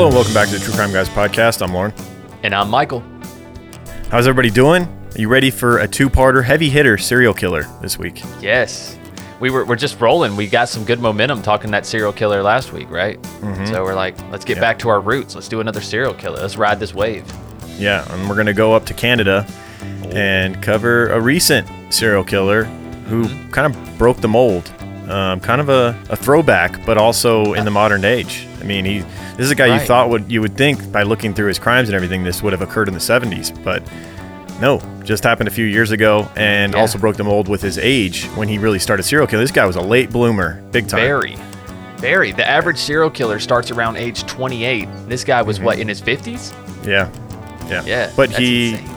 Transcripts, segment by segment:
Hello and welcome back to the True Crime Guys podcast. I'm Lauren. And I'm Michael. How's everybody doing? Are you ready for a two-parter heavy hitter serial killer this week? Yes. We were, we're just rolling. We got some good momentum talking that serial killer last week, right? So we're like, let's get Yeah. back to our roots. Let's do another serial killer. Let's ride this wave. Yeah, and we're gonna go up to Canada and cover a recent serial killer who Mm-hmm. kind of broke the mold. Um, kind of a, a throwback, but also in the modern age. I mean, he this is a guy you thought would you would think by looking through his crimes and everything this would have occurred in the 70s, but no, just happened a few years ago, and Yeah. also broke the mold with his age when he really started serial killing. This guy was a late bloomer, big time. Very. Very. The average serial killer starts around age 28. This guy was what, in his 50s? Yeah, yeah, Yeah. But he insane.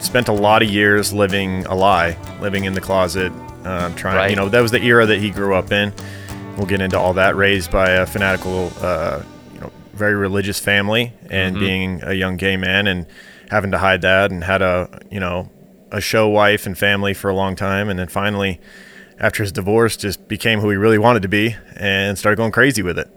spent a lot of years living a lie, living in the closet, um, trying. Right. You know, that was the era that he grew up in. We'll get into all that. Raised by a fanatical, uh, you know, very religious family, and Mm-hmm. being a young gay man, and having to hide that, and had a, you know, a show wife and family for a long time, and then finally, after his divorce, just became who he really wanted to be, and started going crazy with it.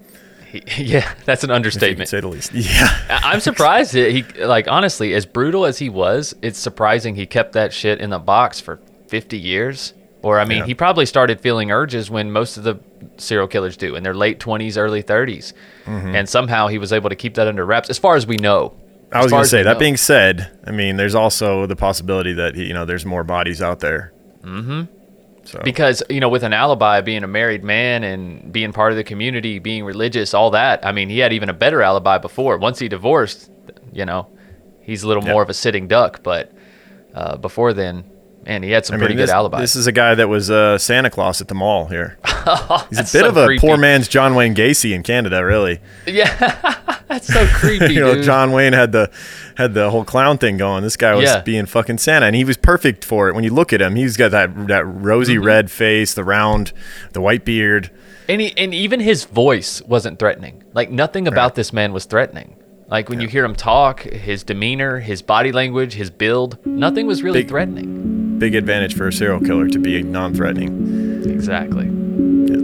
He- yeah, that's an if you could understatement. say the least. Yeah. I'm surprised that he, like, honestly, as brutal as he was, it's surprising he kept that shit in the box for 50 years. Or, I mean, Yeah. he probably started feeling urges when most of the serial killers do in their late 20s, early 30s. Mm-hmm. And somehow he was able to keep that under wraps, as far as we know. I was going to say that know. being said, I mean, there's also the possibility that he, you know, there's more bodies out there. Mm-hmm. So Because, you know, with an alibi, being a married man and being part of the community, being religious, all that, I mean, he had even a better alibi before. Once he divorced, you know, he's a little Yeah. more of a sitting duck. But uh, before then, man, he had some I mean, pretty this, good alibis. this is a guy that was uh, Santa Claus at the mall here. He's a bit so of a creepy. poor man's John Wayne Gacy in Canada, really. Yeah, that's so creepy, you know. John Wayne had the had the whole clown thing going. This guy was Yeah. being fucking Santa, and he was perfect for it. When you look at him, he's got that that rosy Mm-hmm. red face, the round, the white beard. and he, and even his voice wasn't threatening. Like nothing about this man was threatening. Like when you hear him talk, his demeanor, his body language, his build, nothing was really Big- threatening. Big advantage for a serial killer to be non-threatening. Exactly.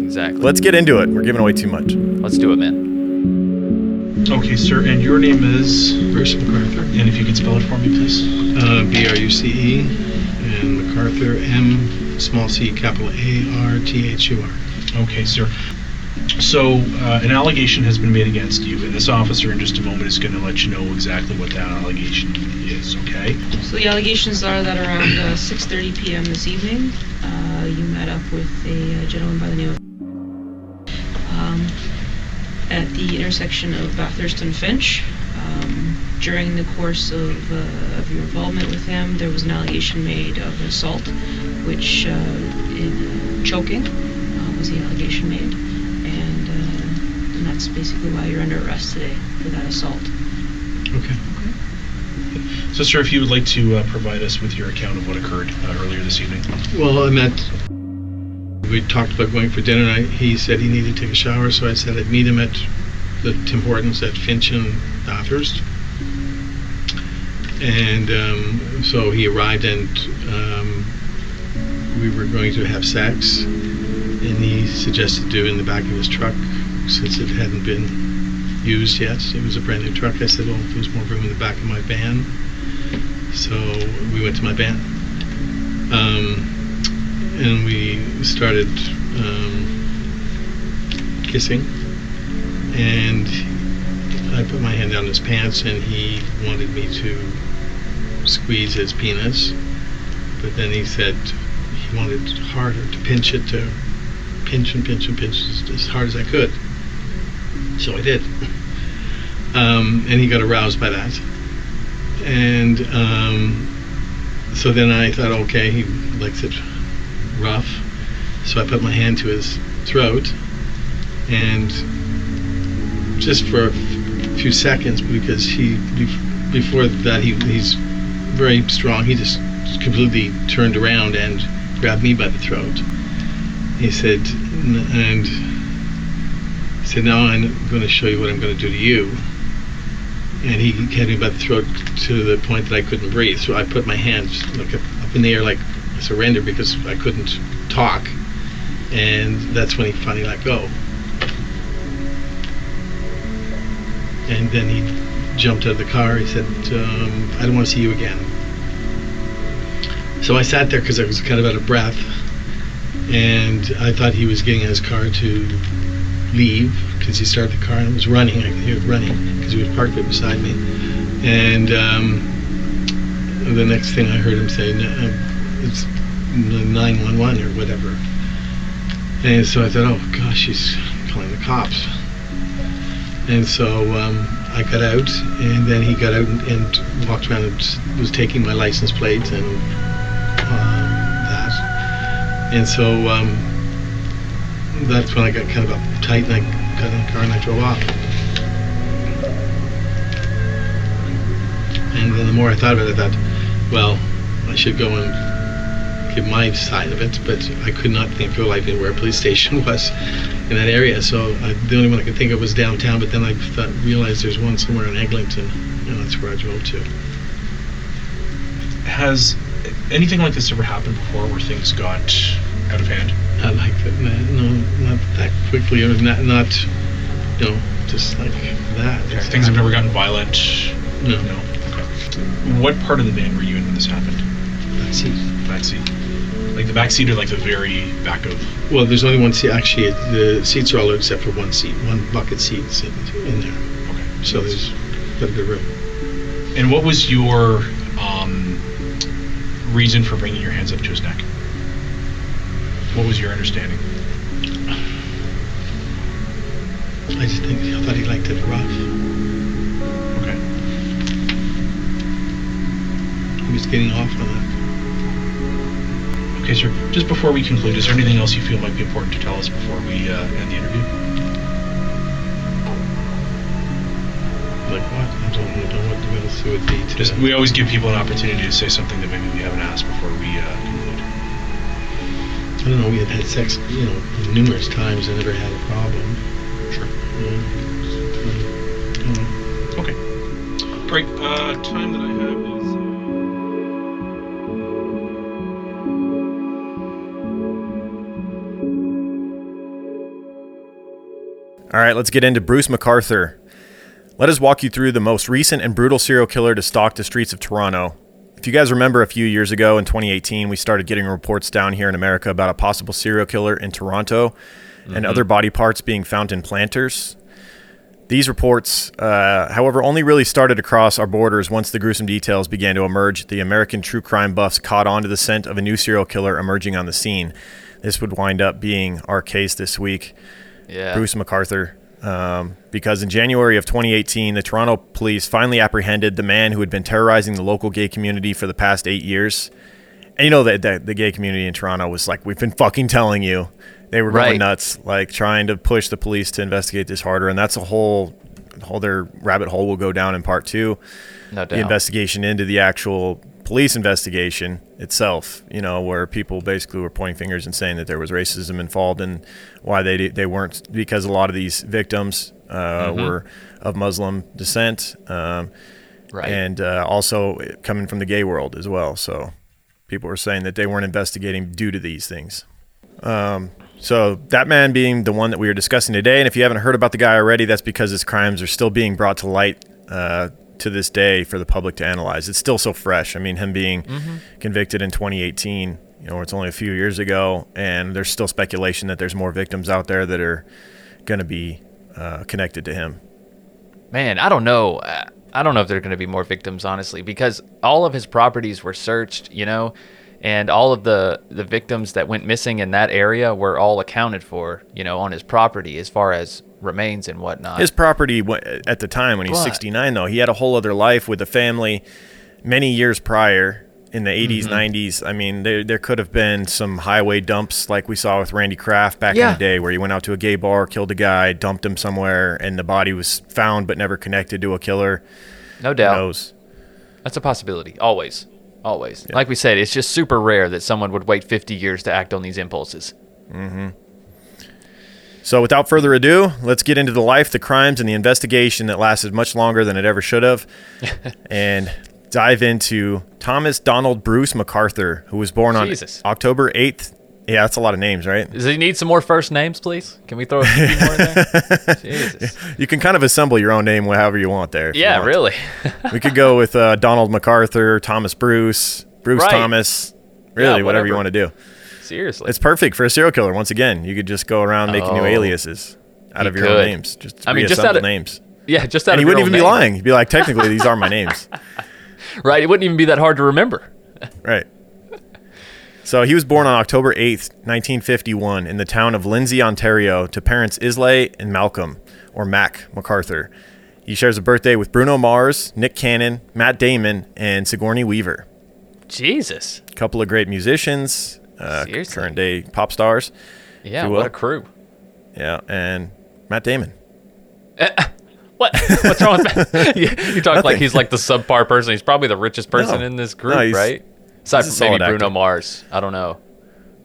Exactly. Let's get into it. We're giving away too much. Let's do it, man. Okay, sir, and your name is? Bruce McArthur. And if you could spell it for me, please. Uh, B R U C E and McArthur M small c capital A R T H U R. Okay, sir. So, uh, an allegation has been made against you, and this officer in just a moment is going to let you know exactly what that allegation is, okay? So the allegations are that around uh, 6:30 p.m. this evening, uh, you met up with a uh, gentleman by the name of um, at the intersection of Bathurst and Finch. Um, during the course of, uh, of your involvement with him, there was an allegation made of assault, which uh, in, choking was the allegation made, that's basically why you're under arrest today for that assault. Okay. Okay. So, sir, if you would like to uh, provide us with your account of what occurred uh, earlier this evening. Well, I met. We talked about going for dinner. And I, he said he needed to take a shower, so I said I'd meet him at the Tim Hortons at Finch and Bathurst. And um, so he arrived, and um, we were going to have sex. And he suggested doing the back of his truck since it hadn't been used yet. It was a brand new truck. I said, well, there's more room in the back of my van. So we went to my van. Um, and we started um, kissing. And I put my hand down his pants, and he wanted me to squeeze his penis. But then he said he wanted harder to pinch it, to pinch and pinch and pinch as, as hard as I could. So I did. Um, and he got aroused by that. And um, so then I thought, okay, he likes it rough. So I put my hand to his throat, and just for a f- few seconds, because he bef- before that he, he's very strong. He just completely turned around and grabbed me by the throat. He said, and now I'm going to show you what I'm going to do to you. And he had me by the throat to the point that I couldn't breathe. So I put my hands like up, in the air, like surrender, because I couldn't talk. And that's when he finally let go. And then he jumped out of the car. He said, um, I don't want to see you again. So I sat there because I was kind of out of breath. And I thought he was getting in his car to leave because he started the car and it was running. I could hear it running because he was parked right beside me. And um, the next thing I heard him say, uh, it's 911 or whatever. And so I thought, oh gosh, he's calling the cops. And so um, I got out, and then he got out and, and walked around and was taking my license plates and um, that. And so um, that's when I got kind of uptight, and I got in the car and I drove off. And then the more I thought about it, I thought, well, I should go and give my side of it, but I could not think of like where a police station was in that area. So I, the only one I could think of was downtown. But then I thought, realized there's one somewhere in Eglinton, and that's where I drove to. Has anything like this ever happened before where things got out of hand? Not like that. No, no, not that quickly. Or not, not, you know, just like that. Okay, Things have never gotten violent? No, No. Okay. What part of the van were you in when this happened? That's it. Back seat. Like the back seat or like the very back of. Well, there's only one seat. Actually, it- the seats are all out except for one seat, one bucket seat in, in there. Okay. So there's quite a bit of room. And what was your um, reason for bringing your hands up to his neck? What was your understanding? I just think I thought he liked it rough. Okay. He was getting off on that. Okay, sir. Just before we conclude, is there anything else you feel might be important to tell us before we uh, end the interview? Like what? I don't know what else it would be. To Just we always give people an opportunity to say something that maybe we haven't asked before we uh, conclude. I don't know. We had had sex, you know, numerous times and never had a problem. Sure. Yeah. Mm, Okay. Great. Uh, time that I have is. All right, let's get into Bruce McArthur. Let us walk you through the most recent and brutal serial killer to stalk the streets of Toronto. If you guys remember a few years ago in 2018, we started getting reports down here in America about a possible serial killer in Toronto and other body parts being found in planters. These reports, uh, however, only really started across our borders once the gruesome details began to emerge. The American true crime buffs caught on to the scent of a new serial killer emerging on the scene. This would wind up being our case this week. Yeah. Bruce McArthur. Um, because in January of 2018, the Toronto police finally apprehended the man who had been terrorizing the local gay community for the past eight years. And you know that the, the gay community in Toronto was like, we've been fucking telling you. They were going Right. nuts, like trying to push the police to investigate this harder. And that's a whole, whole their rabbit hole will go down in part two No the investigation into the actual police investigation itself, you know, where people basically were pointing fingers and saying that there was racism involved and why they they weren't because a lot of these victims uh, Mm-hmm. were of Muslim descent um, right. and uh, also coming from the gay world as well. So people were saying that they weren't investigating due to these things. Um, so that man being the one that we are discussing today, and if you haven't heard about the guy already, that's because his crimes are still being brought to light uh, to this day for the public to analyze. It's still so fresh. I mean, him being convicted in 2018, you know, it's only a few years ago, and there's still speculation that there's more victims out there that are going to be uh, connected to him. Man, I don't know. I don't know if there are going to be more victims, honestly, because all of his properties were searched, you know, and all of the the victims that went missing in that area were all accounted for, you know, on his property as far as remains and whatnot. His property at the time when he was But- 69, though, he had a whole other life with a family many years prior in the 80s, Mm-hmm. 90s. I mean, there, there could have been some highway dumps like we saw with Randy Kraft back in the day where he went out to a gay bar, killed a guy, dumped him somewhere, and the body was found but never connected to a killer. no Who doubt. knows? That's a possibility. Always. Always. Like we said, it's just super rare that someone would wait 50 years to act on these impulses. So, without further ado, let's get into the life, the crimes, and the investigation that lasted much longer than it ever should have, and dive into Thomas Donald Bruce McArthur, who was born on Jesus. October 8th, Yeah, that's a lot of names, right? Does he need some more first names, please? Can we throw a few more in there? Jesus. You can kind of assemble your own name however you want there. Yeah, want. really. We could go with uh, Donald McArthur, Thomas Bruce, Bruce Right. Thomas. Really, whatever you want to do. Seriously. It's perfect for a serial killer. Once again, you could just go around making new Oh. aliases out of your own names. Just I mean, just out of- names. yeah, just out And of he wouldn't even own be lying. He'd be like, technically, these are my names. Right. It wouldn't even be that hard to remember. Right. So he was born on October 8th, 1951, in the town of Lindsay, Ontario, to parents Islay and Malcolm, or Mac McArthur. He shares a birthday with Bruno Mars, Nick Cannon, Matt Damon, and Sigourney Weaver. Jesus. A couple of great musicians, uh, Seriously? current day pop stars. Yeah, what a crew. Yeah, and Matt Damon. What? What's wrong with that? you, you talk like he's like the subpar person. He's probably the richest person No. in this group, No, right? Aside from maybe Bruno actor. Mars. I don't know.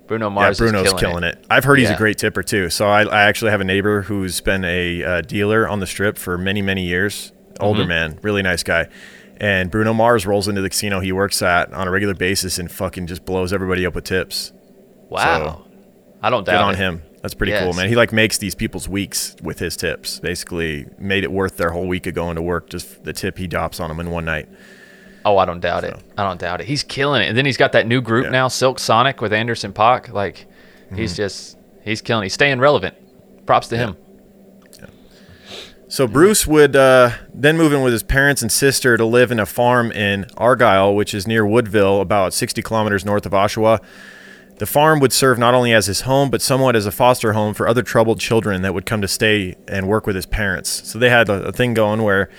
Bruno Mars yeah, Bruno's is killing, killing it. I've heard he's a great tipper too. So I, I actually have a neighbor who's been a uh, dealer on the strip for many, many years. Older Mm-hmm. man, really nice guy. And Bruno Mars rolls into the casino he works at on a regular basis and fucking just blows everybody up with tips. Wow. I don't Good doubt on it. him. That's pretty cool, man. He like makes these people's weeks with his tips. Basically, made it worth their whole week of going to work. Just the tip he drops on them in one night. Oh, I don't doubt it. I don't doubt it. He's killing it. And then he's got that new group Yeah. now, Silk Sonic with Anderson Paak. Like, he's Mm-hmm. just he's killing. He's staying relevant. Props to him. So Bruce would uh, then move in with his parents and sister to live in a farm in Argyle, which is near Woodville, about 60 kilometers north of Oshawa. The farm would serve not only as his home, but somewhat as a foster home for other troubled children that would come to stay and work with his parents. So they had a, a thing going where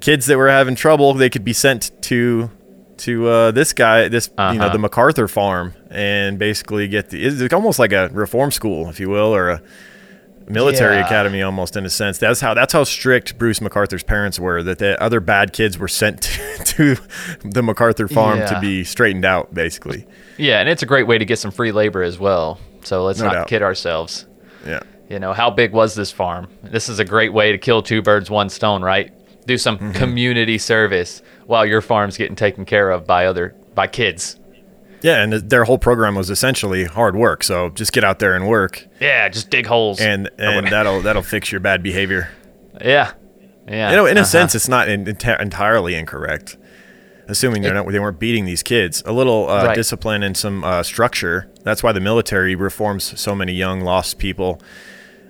kids that were having trouble, they could be sent to to uh, this guy, this you know Uh-huh. the McArthur farm, and basically get the. It's almost like a reform school, if you will, or a military Yeah. academy almost in a sense. That's how that's how strict Bruce McArthur's parents were. That the other bad kids were sent to, to the McArthur farm to be straightened out, basically. Yeah, and it's a great way to get some free labor as well. So let's No not doubt. kid ourselves. Yeah. You know, how big was this farm? This is a great way to kill two birds, one stone, right? Do some Mm-hmm. community service while your farm's getting taken care of by other by kids. Yeah, and their whole program was essentially hard work. So just get out there and work, Yeah, just dig holes. and and that'll that'll fix your bad behavior. yeah, yeah. You know, in a uh-huh. sense, it's not in, enti- entirely incorrect. Assuming they're not, they weren't beating these kids. A little uh, Right. discipline and some uh, structure. That's why the military reforms so many young lost people.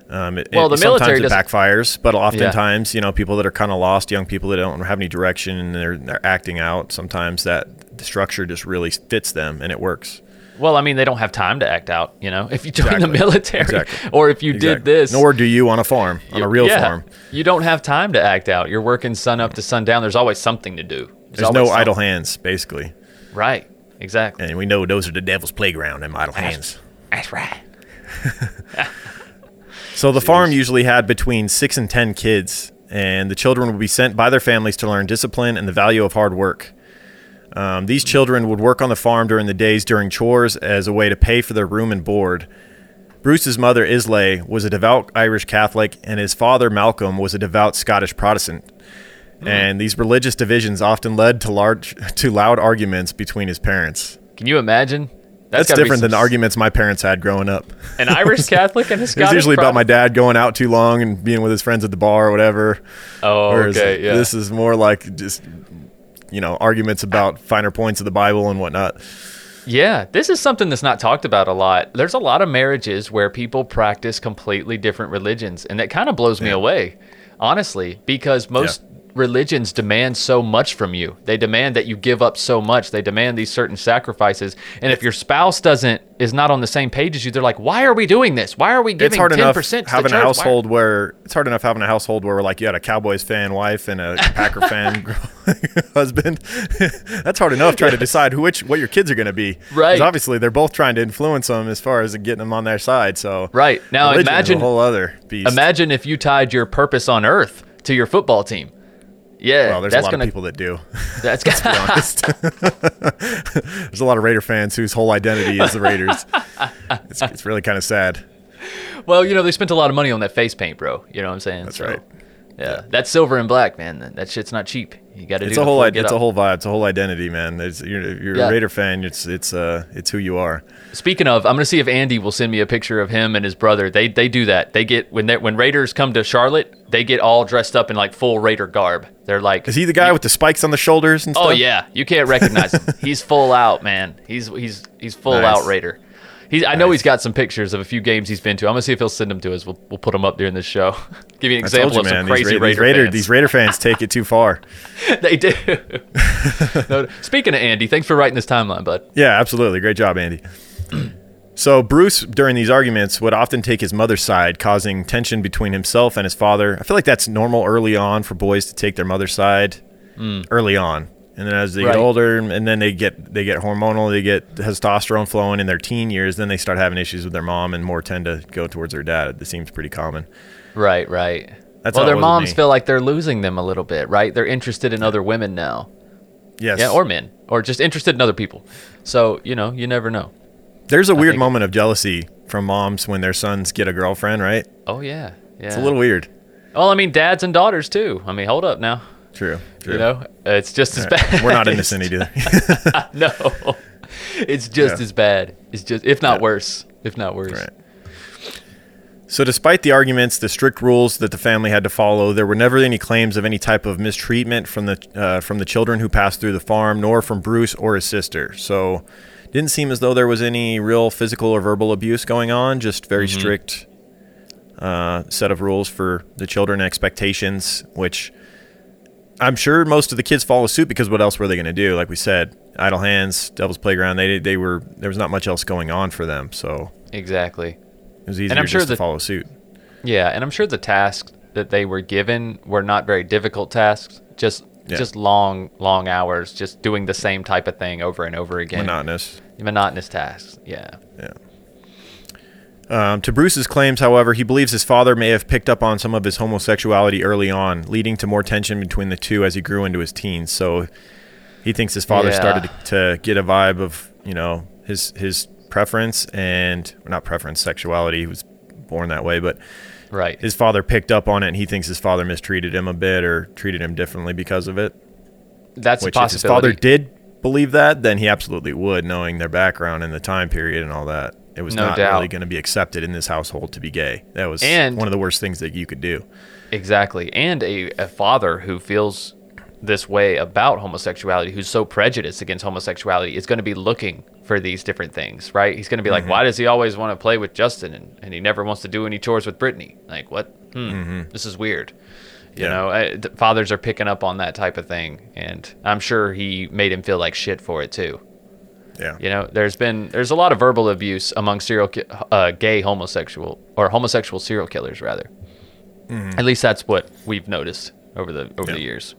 Um, it, Well, it- the military sometimes it backfires, but oftentimes, you know, people that are kind of lost, young people that don't have any direction and they're, they're acting out. Sometimes that the structure just really fits them and it works. Well, I mean, they don't have time to act out. You know, if you join the military, Exactly. or if you did this, Nor do you on a farm, on a real yeah, farm. you don't have time to act out. You're working sun up to sundown. There's always something to do. There's no always idle hands, basically. Right. Exactly. And we know those are the devil's playground, them idle hands. That's right. So the farm usually had between six and ten kids, and the children would be sent by their families to learn discipline and the value of hard work. Um, these children would work on the farm during the days during chores as a way to pay for their room and board. Bruce's mother, Islay, was a devout Irish Catholic, and his father, Malcolm, was a devout Scottish Protestant. And these religious divisions often led to large to loud arguments between his parents. Can you imagine? That's, different than the arguments my parents had growing up. An Irish Catholic and a It Scottish. was usually about my dad going out too long and being with his friends at the bar or whatever. Oh, Whereas okay. Yeah. This is more like just, you know, arguments about finer points of the Bible and whatnot. Yeah, this is something that's not talked about a lot. There's a lot of marriages where people practice completely different religions, and that kind of blows me away, honestly, because most religions demand so much from you. They demand that you give up so much. They demand these certain sacrifices, and if your spouse doesn't is not on the same page as you, they're like, "Why are we doing this? Why are we giving ten percent to having a household where it's hard enough having a household where we're like you had a Cowboys fan wife and a Packer fan husband. That's hard enough trying to decide who which what your kids are going to be. Right. Because obviously, they're both trying to influence them as far as getting them on their side. So Right. Now imagine- a whole other beast. Imagine if you tied your purpose on earth to your football team. Yeah, well, there's that's a lot gonna of people that do. that's be honest. There's a lot of Raider fans whose whole identity is the Raiders. It's, it's really kind of sad. Well, you know, they spent a lot of money on that face paint, bro. You know what I'm saying? That's So, right. Yeah, that's silver and black, man. That, that shit's not cheap. You got to do It's a whole full i- get it's a whole vibe. It's a whole identity, man. It's, you're, you're Yeah. a Raider fan. It's it's uh it's who you are. Speaking of, I'm gonna see if Andy will send me a picture of him and his brother. They they do that. They get when they when Raiders come to Charlotte, they get all dressed up in like full Raider garb. They're like, Is he the guy with the spikes on the shoulders and stuff? oh yeah, you can't recognize him. He's full out, man. He's he's he's full Nice. out Raider. He's, I know Nice. he's got some pictures of a few games he's been to. I'm gonna see if he'll send them to us. We'll, we'll put them up during this show. Give you an example you, of some man. crazy these, Ra- Raider, Raider fans. these Raider fans take it too far. they do. No, speaking of Andy, thanks for writing this timeline, bud. Yeah, absolutely. Great job, Andy. so Bruce, during these arguments, would often take his mother's side, causing tension between himself and his father. I feel like that's normal early on for boys to take their mother's side hmm. early on, and then as they Right. get older, and then they get they get hormonal, they get testosterone flowing in their teen years. Then they start having issues with their mom, and more tend to go towards their dad. This seems pretty common. Right, right. That's well, their moms feel like they're losing them a little bit, right? They're interested in other women now. Yes. Yeah, or men, or just interested in other people. So, you know, you never know. There's a weird think- moment of jealousy from moms when their sons get a girlfriend, right? Oh, yeah. Yeah. It's a little weird. Well, I mean, dads and daughters, too. I mean, hold up now. True. True. You know, it's just as right. bad. We're not innocent either. no. It's just Yeah. as bad. It's just, if not Yeah. worse. If not worse. Right. So, despite the arguments, the strict rules that the family had to follow, there were never any claims of any type of mistreatment from the uh, from the children who passed through the farm, nor from Bruce or his sister. So, didn't seem as though there was any real physical or verbal abuse going on. Just very strict uh, set of rules for the children, expectations, which I'm sure most of the kids follow suit because what else were they going to do? Like we said, idle hands, devil's playground. They they were there was not much else going on for them, so Exactly. it was easier I'm sure just to follow suit. Yeah, and I'm sure the tasks that they were given were not very difficult tasks. Just Yeah. just long long hours, just doing the same type of thing over and over again. Monotonous. Monotonous tasks. Yeah. Yeah. Um, to Bruce's claims, however, he believes his father may have picked up on some of his homosexuality early on, leading to more tension between the two as he grew into his teens. So he thinks his father Yeah. started to get a vibe of, you know, his his preference and not preference, sexuality. He was born that way, but Right. his father picked up on it, and he thinks his father mistreated him a bit or treated him differently because of it. That's Which, a if his father did believe that, then he absolutely would, knowing their background and the time period and all that. It was No not doubt. really going to be accepted in this household to be gay. That was And- one of the worst things that you could do. Exactly. And a, a father who feels this way about homosexuality, who's so prejudiced against homosexuality, is going to be looking for these different things, right? He's going to be Mm-hmm. like, why does he always want to play with Justin and, and he never wants to do any chores with Brittany? Like, what? Hmm, this is weird. You Mm-hmm. Yeah. know, I, fathers are picking up on that type of thing. And I'm sure he made him feel like shit for it too. Yeah. You know, there's been there's a lot of verbal abuse among serial ki- uh, gay homosexual or homosexual serial killers rather. At least that's what we've noticed over the over the years.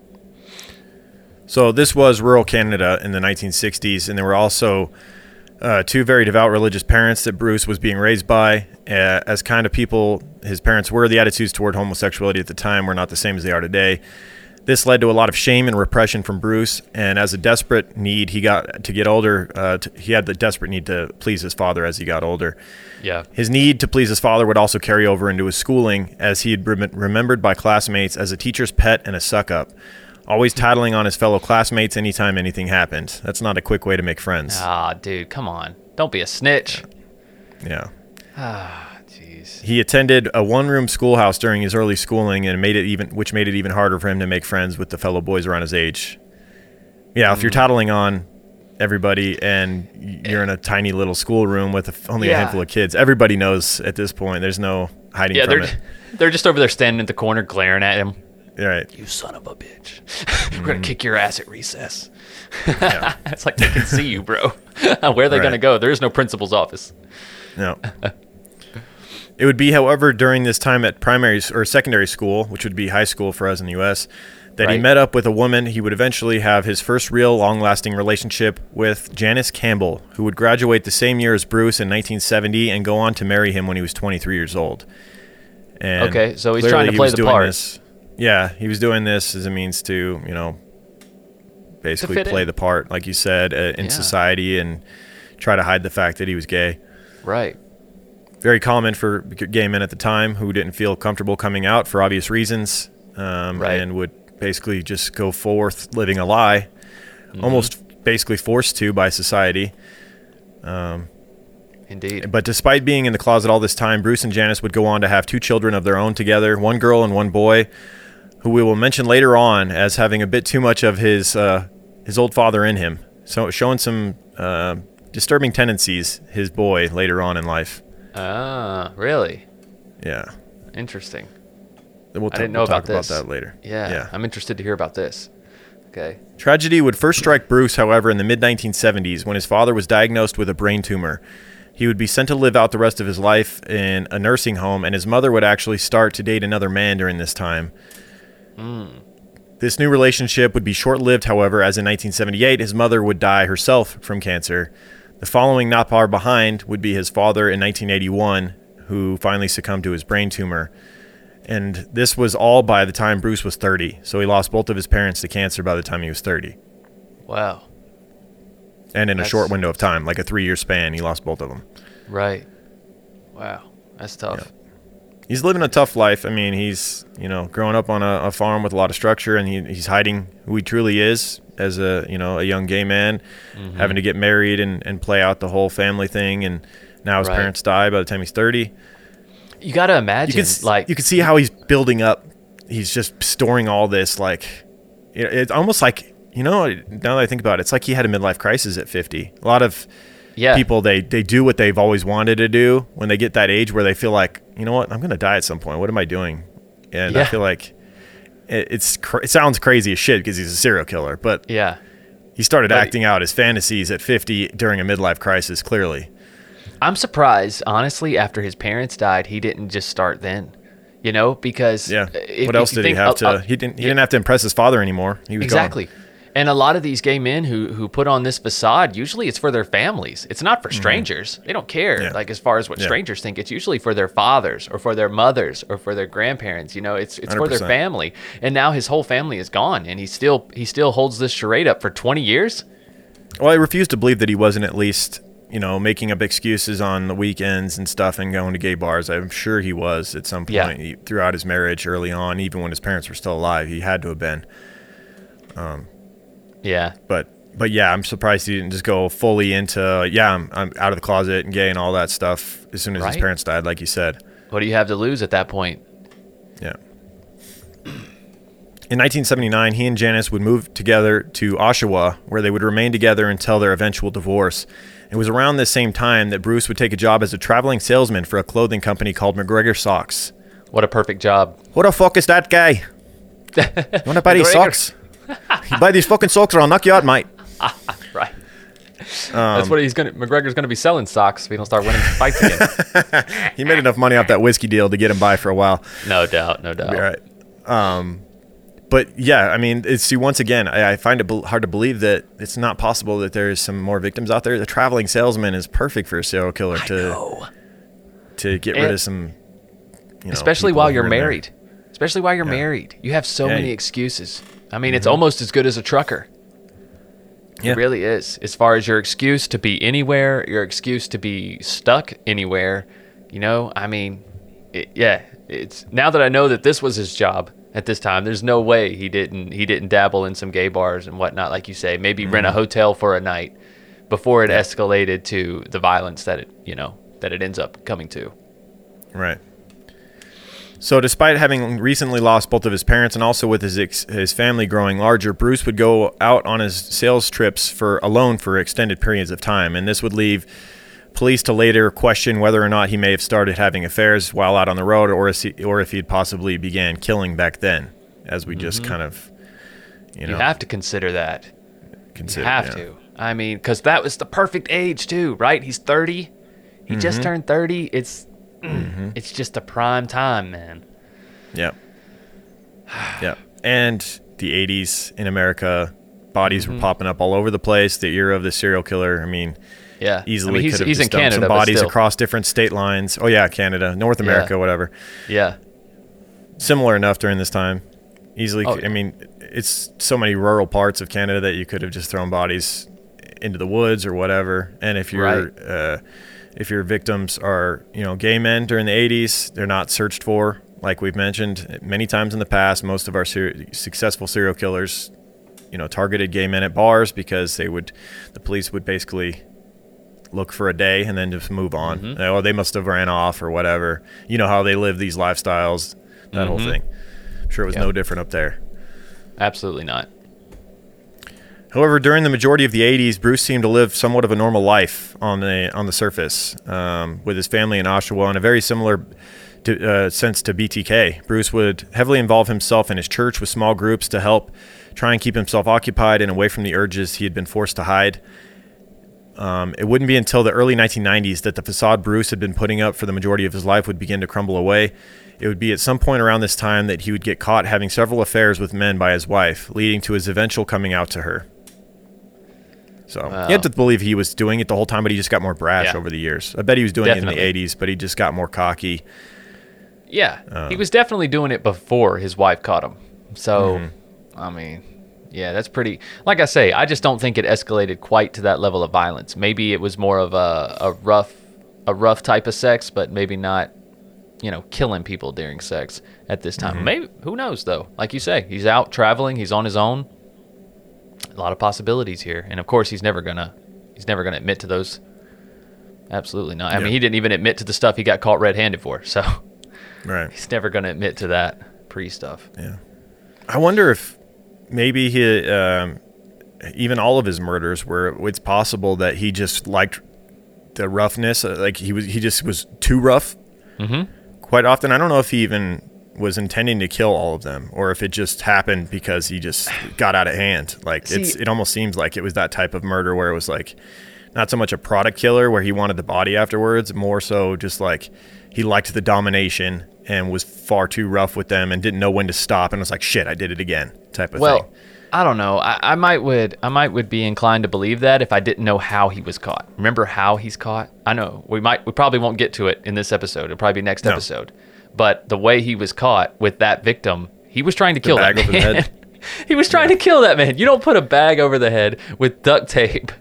So this was rural Canada in the 1960s, and there were also uh, two very devout religious parents that Bruce was being raised by. Uh, as kind of people his parents were, the attitudes toward homosexuality at the time were not the same as they are today. This led to a lot of shame and repression from Bruce, and as a desperate need, he got to get older. Uh, t he had the desperate need to please his father as he got older. Yeah. His need to please his father would also carry over into his schooling, as he had rem- remembered by classmates as a teacher's pet and a suck up, always tattling on his fellow classmates anytime anything happened. That's not a quick way to make friends. Ah, dude, come on. Don't be a snitch. Yeah. Ah, He attended a one-room schoolhouse during his early schooling, and made it even, which made it even harder for him to make friends with the fellow boys around his age. Yeah, if you're mm. toddling on everybody and you're in a tiny little schoolroom with a only a handful of kids, everybody knows at this point. There's no hiding Yeah, from they're it. they're just over there standing at the corner glaring at him. Right. You son of a bitch. We're gonna mm. kick your ass at recess. Yeah. it's like they can see you, bro. Where are they gonna go? There is no principal's office. No. It would be, however, during this time at primary or secondary school, which would be high school for us in the U.S., that he met up with a woman he would eventually have his first real long lasting relationship with, Janice Campbell, who would graduate the same year as Bruce in 1970 and go on to marry him when he was 23 years old. And Okay, so he's trying to play the part. This, yeah, he was doing this as a means to, you know, basically play in. the part, like you said, uh, in Yeah. society and try to hide the fact that he was gay Right. Very common for gay men at the time who didn't feel comfortable coming out for obvious reasons, um, Right. and would basically just go forth living a lie, almost basically forced to by society. Indeed. But despite being in the closet all this time, Bruce and Janice would go on to have two children of their own together, one girl and one boy, who we will mention later on as having a bit too much of his uh, his old father in him, so showing some uh, disturbing tendencies. His boy later on in life. Ah, really? Yeah, Interesting. we'll, I didn't know we'll about talk this. about that later. Yeah, yeah. I'm interested to hear about this. Okay. Tragedy would first strike Bruce, however, in the mid 1970s when his father was diagnosed with a brain tumor. He would be sent to live out the rest of his life in a nursing home, and his mother would actually start to date another man during this time. This new relationship would be short lived, however, as in 1978, his mother would die herself from cancer. The following not far behind would be his father in 1981, who finally succumbed to his brain tumor. And this was all by the time Bruce was 30. So he lost both of his parents to cancer by the time he was 30 Wow. and in a short window of time, like a three year span, he lost both of them. Right. Wow. That's tough. He's living a tough life. I mean, he's you know growing up on a, a farm with a lot of structure, and he, he's hiding who he truly is as a you know a young gay man, Mm-hmm. having to get married and, and play out the whole family thing. And now his Right. parents die by the time he's thirty. You got to imagine, You can like, you can see how he's building up. He's just storing all this like it, it's almost like you know now that I think about it, it's like he had a midlife crisis at fifty. A lot of yeah, people they they do what they've always wanted to do. When they get that age where they feel like you know what? I'm gonna die at some point. What am i doing? And i feel like it, it's cr- it sounds crazy as shit because he's a serial killer but yeah. he started But- acting out his fantasies at 50 during a midlife crisis clearly. I'm surprised, honestly, after his parents died, he didn't just start then. You know, because yeah. uh, if- what else did he have to a- he didn't he didn't have to impress his father anymore. He was gone. And a lot of these gay men who who put on this facade, usually it's for their families. It's not for strangers. They don't care. Mm-hmm. Yeah. Like as far as what Yeah. strangers think, it's usually for their fathers or for their mothers or for their grandparents. You know, it's it's for their family. And now his whole family is gone, and he still he still holds this charade up for 20 years. well i refuse to believe that he wasn't at least you know making up excuses on the weekends and stuff and going to gay bars i'm sure he was at some point Yeah. throughout his marriage early on even when his parents were still alive he had to have been Yeah. but but yeah, I'm surprised he didn't just go fully into yeah, I'm, I'm out of the closet and gay and all that stuff as soon as his parents died, like you said. What do you have to lose at that point? Yeah. In 1979, he and Janice would move together to Oshawa, where they would remain together until their eventual divorce. It was around this same time that Bruce would take a job as a traveling salesman for a clothing company called McGregor Socks. What a perfect job. Who the fuck is that guy? You want to buy these socks? You buy these fucking socks or I'll knock you out, mate. Right. Um, That's what he's gonna. McGregor's gonna be selling socks if he don't start winning fights again. He made enough money off that whiskey deal to get him by for a while. no doubt. No doubt. All right. Um, but yeah, I mean, it's see once again, I, I find it hard to believe that it's not possible that there's some more victims out there. The traveling salesman is perfect for a serial killer to to get rid of some. You know, Especially while you're and married. Especially while you're Yeah. married. You have so Yeah, many excuses. I mean, it's almost as good as a trucker. Yeah. It really is. As far as your excuse to be anywhere, your excuse to be stuck anywhere, you know, I mean, it, yeah, it's now that I know that this was his job at this time. There's no way he didn't he didn't dabble in some gay bars and whatnot, like you say. Maybe rent Mm-hmm. a hotel for a night before it escalated to the violence that it you know that it ends up coming to. Right. So, despite having recently lost both of his parents and also with his ex- his family growing larger, Bruce would go out on his sales trips for alone for extended periods of time, and this would leave police to later question whether or not he may have started having affairs while out on the road, or if he, or if he'd possibly began killing back then, as we just kind of you know You have to consider that. consider. You have yeah. to. I mean, because that was the perfect age too, right? He's 30. He Mm-hmm. just turned 30. It's it's just a prime time, man. Yeah. Yeah. And the 80s in America, bodies Mm-hmm. were popping up all over the place. The era of the serial killer. I mean, Yeah. easily I mean, he's, could have he's just in dumped Canada, some bodies across different state lines. Oh yeah, Canada, North America, whatever. Yeah. Similar enough during this time. Easily, Oh. I mean, it's so many rural parts of Canada that you could have just thrown bodies into the woods or whatever. And if your Right. uh, if your victims are you know gay men during the 80s, they're not searched for like we've mentioned many times in the past, most of our ser- successful serial killers, you know, targeted gay men at bars because they would, the police would basically look for a day and then just move on. Mm-hmm. Oh, they must have ran off or whatever. You know how they live these lifestyles, that whole Mhm. thing. I'm sure it was Yep. no different up there. Absolutely not. However, during the majority of the 80s, Bruce seemed to live somewhat of a normal life on the on the surface, um, with his family in Oshawa in a very similar to, uh, sense to BTK. Bruce would heavily involve himself in his church with small groups to help try and keep himself occupied and away from the urges he had been forced to hide. Um, it wouldn't be until the early 1990s that the facade Bruce had been putting up for the majority of his life would begin to crumble away. It would be at some point around this time that he would get caught having several affairs with men by his wife, leading to his eventual coming out to her. So Wow. you have to believe he was doing it the whole time, but he just got more brash Yeah. over the years. I bet he was doing it in the 80s, but he just got more cocky. Yeah, Um, he was definitely doing it before his wife caught him. So, Mm-hmm. I mean, yeah, that's pretty. Like I say, I just don't think it escalated quite to that level of violence. Maybe it was more of a, a rough, a rough type of sex, but maybe not, you know, killing people during sex at this Mm-hmm. time. Maybe who knows though? Like you say, he's out traveling, he's on his own. A lot of possibilities here, and of course, he's never gonna, he's never gonna admit to those. Absolutely not. I mean, he didn't even admit to the stuff he got caught red-handed for. So. Right. He's never to admit to that pre stuff. Yeah. I wonder if maybe he, um, even all of his murders were, it's possible that he just liked the roughness. uh, Like he was, he just was too rough Mm-hmm. quite often. I don't know if he even was intending to kill all of them or if it just happened because he just got out of hand. Like it's, it almost seems like it was that type of murder where it was like not so much a product killer where he wanted the body afterwards, more so just like he liked the domination and was far too rough with them and didn't know when to stop and was like, shit, I did it again type of Well, thing. I don't know. I, I might would I might would be inclined to believe that if I didn't know how he was caught. Remember how he's caught? I know we might we probably won't get to it in this episode. It'll probably be next No. episode. But the way he was caught with that victim, he was trying to kill bag that over the man. head? he was trying to kill that man. You don't put a bag over the head with duct tape.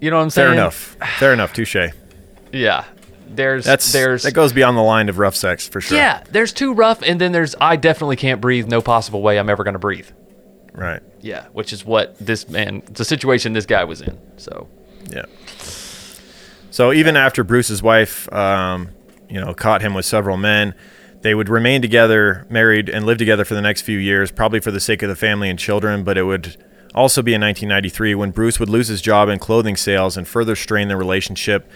You know what I'm saying? Fair enough. Fair enough. Touche. Yeah. There's That's there's that goes beyond the line of rough sex for sure. Yeah, there's too rough, and then there's I definitely can't breathe. No possible way I'm ever gonna breathe. Right. Yeah, which is what this man, the situation this guy was in. So Yeah. So even after Bruce's wife, um, you know, caught him with several men, they would remain together, married, and live together for the next few years, probably for the sake of the family and children. But it would also be in 1993 when Bruce would lose his job in clothing sales and further strain their relationship.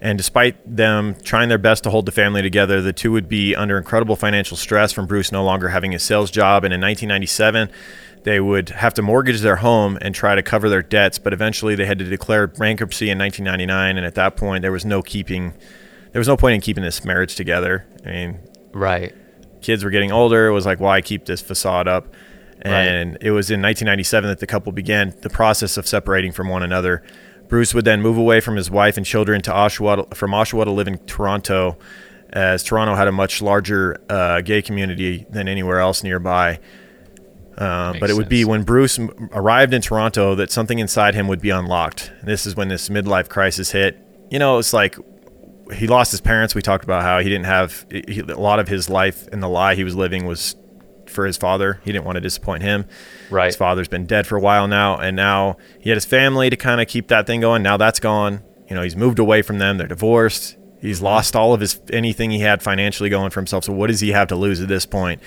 And despite them trying their best to hold the family together, the two would be under incredible financial stress from Bruce no longer having a sales job. And in 1997, they would have to mortgage their home and try to cover their debts. But eventually, they had to declare bankruptcy in 1999. And at that point, there was no keeping, there was no point in keeping this marriage together. I mean, right, kids were getting older. It was like, why keep this facade up? Right. And it was in 1997 that the couple began the process of separating from one another. Bruce would then move away from his wife and children to Oshawa, from Oshawa to live in Toronto, as Toronto had a much larger uh, gay community than anywhere else nearby. Uh, but it would be when Bruce m- arrived in Toronto that something inside him would be unlocked. This is when this midlife crisis hit. You know, it's like he lost his parents. We talked about how he didn't have he, a lot of his life and the lie he was living was for his father. He didn't want to disappoint him. right. His father's been dead for a while now, and now he had his family to kind of keep that thing going. Now that's gone. You know, he's moved away from them. They're divorced. He's lost all of his anything he had financially going for himself. So what does he have to lose at this point?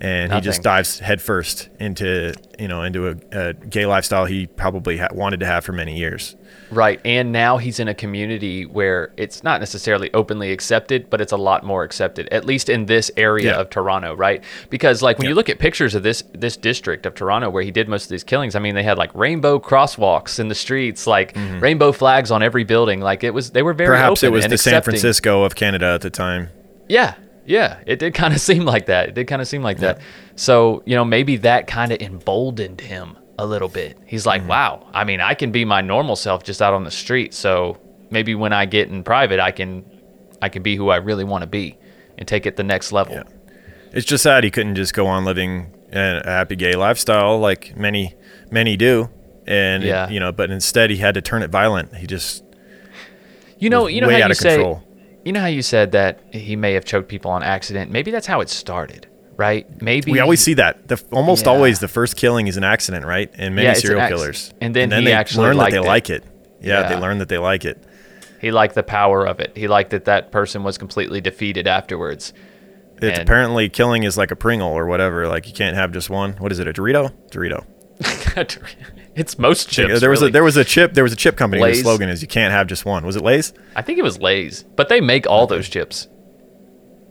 And he just dives headfirst into you know into a, a gay lifestyle he probably ha- wanted to have for many years. Right. And now he's in a community where it's not necessarily openly accepted, but it's a lot more accepted, at least in this area Yeah. of Toronto, right? Because like when Yeah. you look at pictures of this this district of Toronto where he did most of these killings, I mean they had like rainbow crosswalks in the streets, like rainbow flags on every building. Like it was they were very Mm-hmm. Perhaps it was the San. Francisco of Canada at the time. Yeah, yeah, it did kind of seem like that. It did kind of seem like that. So you know, maybe that kind of emboldened him a little bit. He's like, Mm-hmm. wow, I mean, I can be my normal self just out on the street. So maybe when I get in private, I can, I can be who I really want to be, and take it the next level. Yeah. It's just sad he couldn't just go on living a happy gay lifestyle like many many do, and Yeah. you know, but instead he had to turn it violent. He just You know, you know how you say, control. You know how you said that he may have choked people on accident? Maybe that's how it started, right? Maybe We always see that. The, almost Yeah. always the first killing is an accident, right? In many Yeah, an serial acc- killers. and then he they actually learn that they it. like it. Yeah, they learn that they like it. he liked the power of it. He liked that that person was completely defeated afterwards. It's And- apparently killing is like a Pringle or whatever. Like you can't have just one. What is it? A Dorito? Dorito. it's most chips. there was really. a there was a chip there was a chip company. Lay's. slogan is you can't have just one. Was it Lay's? I think it was Lay's, but they make all those chips.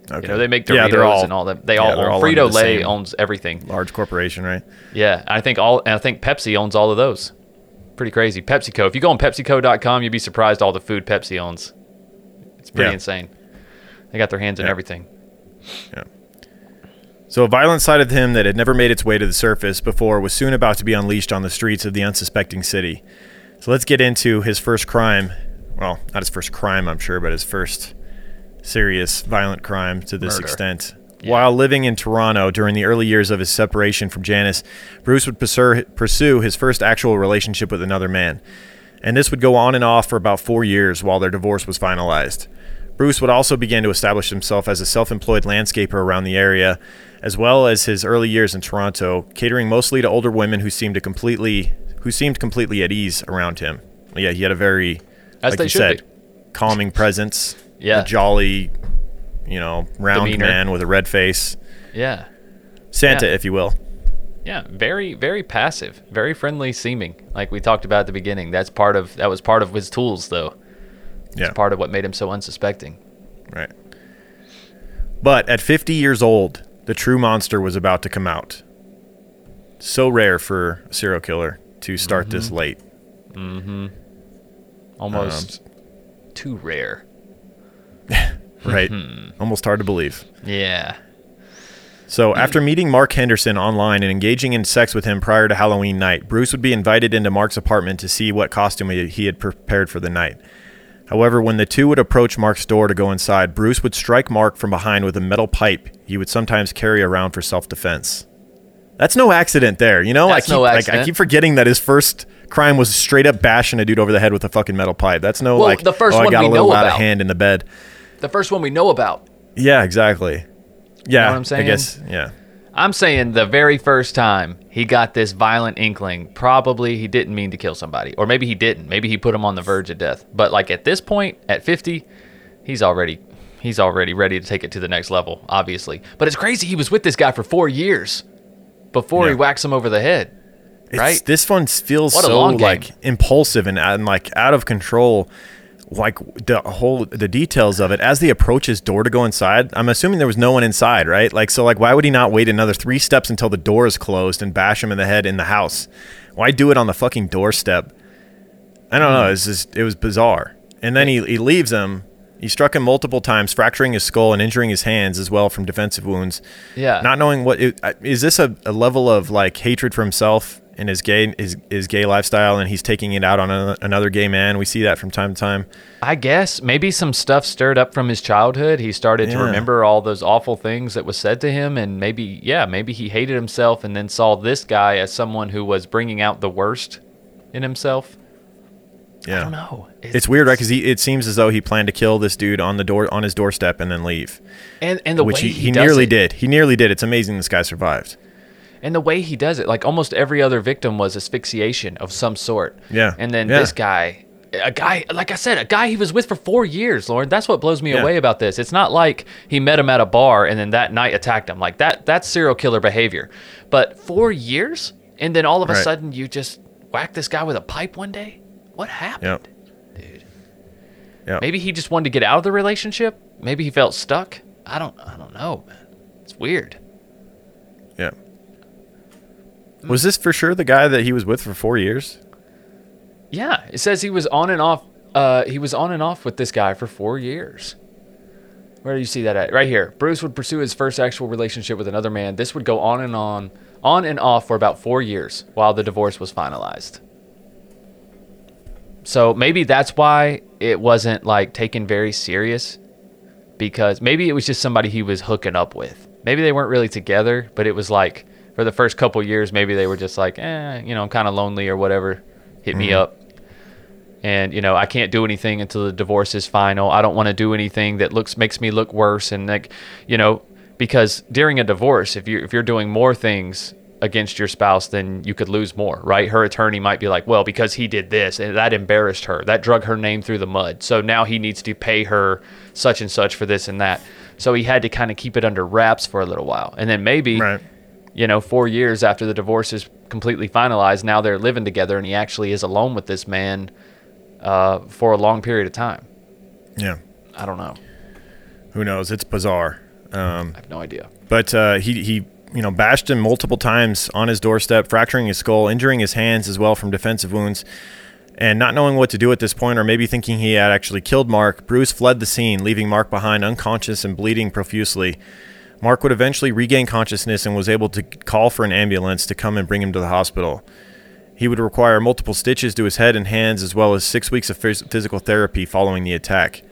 Okay. You know, they make Doritos yeah, they're all, and all that. They yeah, all, own. all Frito Lay owns everything. large corporation, right? Yeah, I think all. And I think Pepsi owns all of those. Pretty crazy. PepsiCo. If you go on PepsiCo.com, you'd be surprised all the food Pepsi owns. It's pretty Yeah. insane. They got their hands in everything. Yeah. So a violent side of him that had never made its way to the surface before was soon about to be unleashed on the streets of the unsuspecting city. So let's get into his first crime. Well, not his first crime, I'm sure, but his first serious violent crime to this Murder. extent. While living in Toronto during the early years of his separation from Janice, Bruce would pursue, pursue his first actual relationship with another man. And this would go on and off for about four years while their divorce was finalized. Bruce would also begin to establish himself as a self employed landscaper around the area, as well as his early years in Toronto, catering mostly to older women who seemed to completely who seemed completely at ease around him. Yeah, he had a very As like they you said, be. calming presence. Yeah. A jolly, you know, round Demeanor. man with a red face. Yeah. Santa, Yeah. if you will. Yeah, very very passive, very friendly seeming. Like we talked about at the beginning. That's part of that was part of his tools though. Yeah. Part of what made him so unsuspecting. Right. But at 50 years old, the true monster was about to come out. So rare for a serial killer to start this mm-hmm. late. Mm-hmm. Almost um, too rare. Right? Mm-hmm. Almost hard to believe. Yeah. So, after meeting Mark Henderson online and engaging in sex with him prior to Halloween night, Bruce would be invited into Mark's apartment to see what costume he had prepared for the night. However, when the two would approach Mark's door to go inside, Bruce would strike Mark from behind with a metal pipe he would sometimes carry around for self defense. That's no accident there, you know? That's I keep, no like, I keep forgetting that his first crime was straight up bashing a dude over the head with a fucking metal pipe. That's no Well, like the first oh, I one got we a little know out of about. hand in the bed. The first one we know about. Yeah, exactly. Yeah, what I'm I saying? guess. Yeah. I'm saying the very first time he got this violent inkling, probably he didn't mean to kill somebody. Or maybe he didn't. Maybe he put him on the verge of death. But like at this point, at 50, he's already he's already ready to take it to the next level, obviously. But it's crazy he was with this guy for 4 years before he whacks him over the head. It's, Right? This one feels so like impulsive and, and like out of control. Like the whole the details of it as they approach his door to go inside. I'm assuming there was no one inside, right? Like so, like why would he not wait another three steps until the door is closed and bash him in the head in the house? Why do it on the fucking doorstep? I don't Hmm. know. It's just it was bizarre. And then he he leaves him. He struck him multiple times, fracturing his skull and injuring his hands as well from defensive wounds. Yeah. Not knowing what it, uh, this a, a level of like hatred for himself and his gay his, his gay lifestyle, and he's taking it out on a, another gay man. We see that from time to time. I guess maybe some stuff stirred up from his childhood. He started to remember all those awful things that was said to him, and maybe, yeah, maybe he hated himself and then saw this guy as someone who was bringing out the worst in himself. Yeah, I don't know. It's weird, right? Because it seems as though he planned to kill this dude on the door on his doorstep and then leave, and and the which way he, he, he nearly it, did. He nearly did. It's amazing this guy survived. and the way he does it, like almost every other victim was asphyxiation of some sort. Yeah. and then Yeah. this guy. A guy, like I said, a guy he was with for four years, Lauren. That's what blows me Yeah. away about this. It's not like he met him at a bar and then that night attacked him. Like that, that's serial killer behavior. But four years, and then all of a Right. sudden you just whack this guy with a pipe one day. What happened, Yep. dude? Yeah. Maybe he just wanted to get out of the relationship. Maybe he felt stuck. I don't, I don't know, man. It's weird. Yeah. Was this for sure the guy that he was with for four years? Yeah, it says he was on and off. Uh, he was on and off with this guy for four years. Where do you see that at? Right here. Bruce would pursue his first actual relationship with another man. This would go on and on, on and off for about four years while the divorce was finalized. So maybe that's why it wasn't like taken very serious, because maybe it was just somebody he was hooking up with. Maybe they weren't really together, but it was like for the first couple years, maybe they were just like, eh, you know, I'm kind of lonely or whatever. Hit me up. and you know I can't do anything until the divorce is final. I don't want to do anything that looks makes me look worse, and like you know because during a divorce, if you're if you're doing more things against your spouse, then you could lose more, right? Her attorney might be like, well, because he did this and that embarrassed her, that drug her name through the mud. So now he needs to pay her such and such for this and that. So he had to kind of keep it under wraps for a little while. And then maybe, Right. you know, four years after the divorce is completely finalized, now they're living together and he actually is alone with this man uh, for a long period of time. Yeah. I don't know. Who knows? It's bizarre. Um, I have no idea. but uh, he he you know bashed him multiple times on his doorstep, fracturing his skull, injuring his hands as well from defensive wounds. And not knowing what to do at this point, or maybe thinking he had actually killed Mark, Bruce fled the scene, leaving Mark behind unconscious and bleeding profusely. Mark would eventually regain consciousness and was able to call for an ambulance to come and bring him to the hospital. He would require multiple stitches to his head and hands, as well as six weeks of phys- physical therapy following the attack.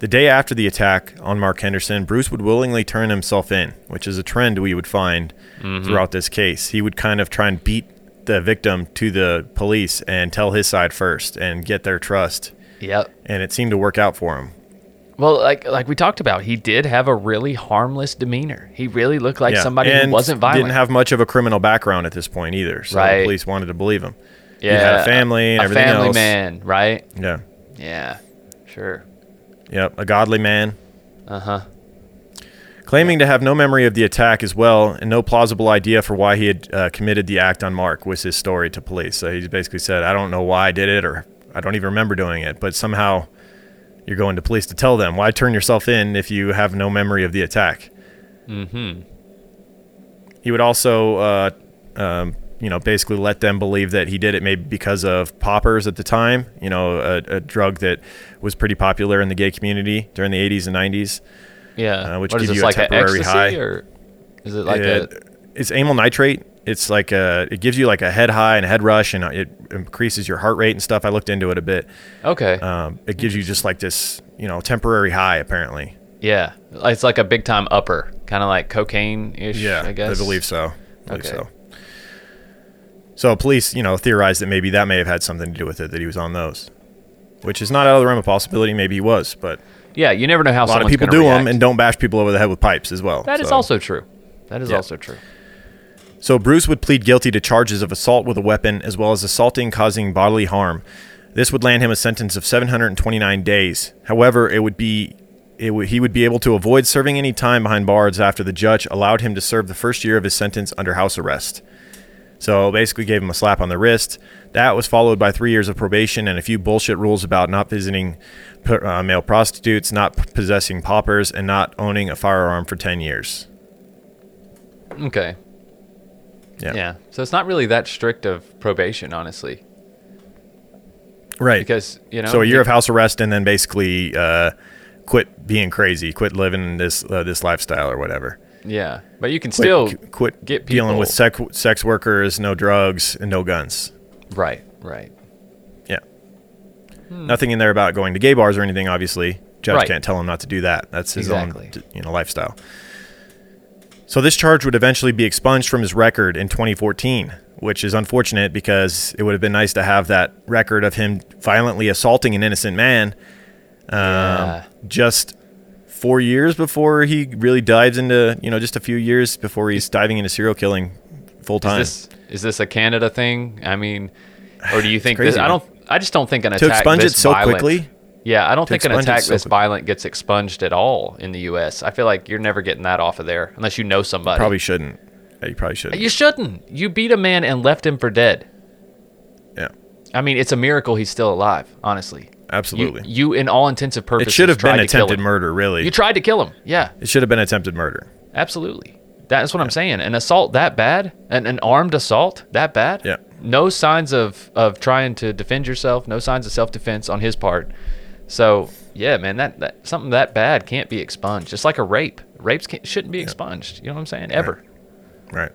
The day after the attack on Mark Henderson, Bruce would willingly turn himself in, which is a trend we would find mm-hmm. throughout this case. He would kind of try and beat the victim to the police and tell his side first and get their trust. Yep. And it seemed to work out for him. Well, like like we talked about, he did have a really harmless demeanor. He really looked like somebody and who wasn't violent. Didn't have much of a criminal background at this point either. So Right. the police wanted to believe him. yeah, He had a family and a everything family else. man, right? Yeah. Yeah, sure. Yep. A godly man. Uh huh. Claiming to have no memory of the attack as well and no plausible idea for why he had uh, committed the act on Mark was his story to police. So he basically said, I don't know why I did it or I don't even remember doing it, but somehow you're going to police to tell them. Why turn yourself in if you have no memory of the attack? Mm-hmm. He would also, uh, um, you know, basically let them believe that he did it maybe because of poppers at the time, you know, a, a drug that was pretty popular in the gay community during the 80s and 90s. Yeah. Uh, which what is give you a like temporary high. or is it like it, a it's amyl nitrate. It's like a, it gives you like a head high and a head rush, and it increases your heart rate and stuff. I looked into it a bit. okay? Um, it gives you just like this, you know, temporary high apparently. yeah, it's like a big time upper, kind of like cocaine ish. yeah, I guess. I believe so. I believe Okay. so. So police, you know, theorized that maybe that may have had something to do with it that he was on those, which is not out of the realm of possibility. Maybe he was, but Yeah, you never know how a lot of people do them and don't bash people over the head with pipes as well. That is so. also true. That is Yeah. also true. So Bruce would plead guilty to charges of assault with a weapon as well as assaulting causing bodily harm. This would land him a sentence of 729 days. However, it would be it would, he would be able to avoid serving any time behind bars after the judge allowed him to serve the first year of his sentence under house arrest. So basically gave him a slap on the wrist. That was followed by three years of probation and a few bullshit rules about not visiting uh, male prostitutes, not possessing poppers, and not owning a firearm for 10 years. Okay. Yeah. Yeah. So it's not really that strict of probation, honestly, Right. because you know. so a year of house arrest and then basically uh, quit being crazy, quit living this uh, this lifestyle or whatever. Yeah, but you can Quit, still qu- quit get dealing with people- sex sex workers, no drugs, and no guns. right, right. Yeah. Nothing in there about going to gay bars or anything. Obviously, judge Hmm. Right. can't tell him not to do that. That's his Exactly. own you know lifestyle. So this charge would eventually be expunged from his record in 2014, which is unfortunate because it would have been nice to have that record of him violently assaulting an innocent man. Um, Yeah. Just four years before he really dives into, you know, just a few years before he's diving into serial killing full time. Is this is this a Canada thing? I mean, or do you think crazy, this? I don't. I just don't think an to attack expunge it so violent- quickly? Yeah, I don't think an attack so this violent gets expunged at all in the U.S. I feel like you're never getting that off of there unless you know somebody. Probably shouldn't. Yeah, you probably shouldn't. You shouldn't. You beat a man and left him for dead. yeah, I mean, it's a miracle he's still alive. Honestly, you, absolutely. you in all intensive purposes, it should have been attempted murder, really. You tried to kill him. Yeah, it should have been attempted murder. absolutely. That's what I'm saying. An assault that bad, an, an armed assault that bad. Yeah. No signs of of trying to defend yourself. No signs of self defense on his part. So yeah, man, that, that something that bad can't be expunged. Just like a rape. Rapes can't, shouldn't be expunged. You know what I'm saying? Ever. Right.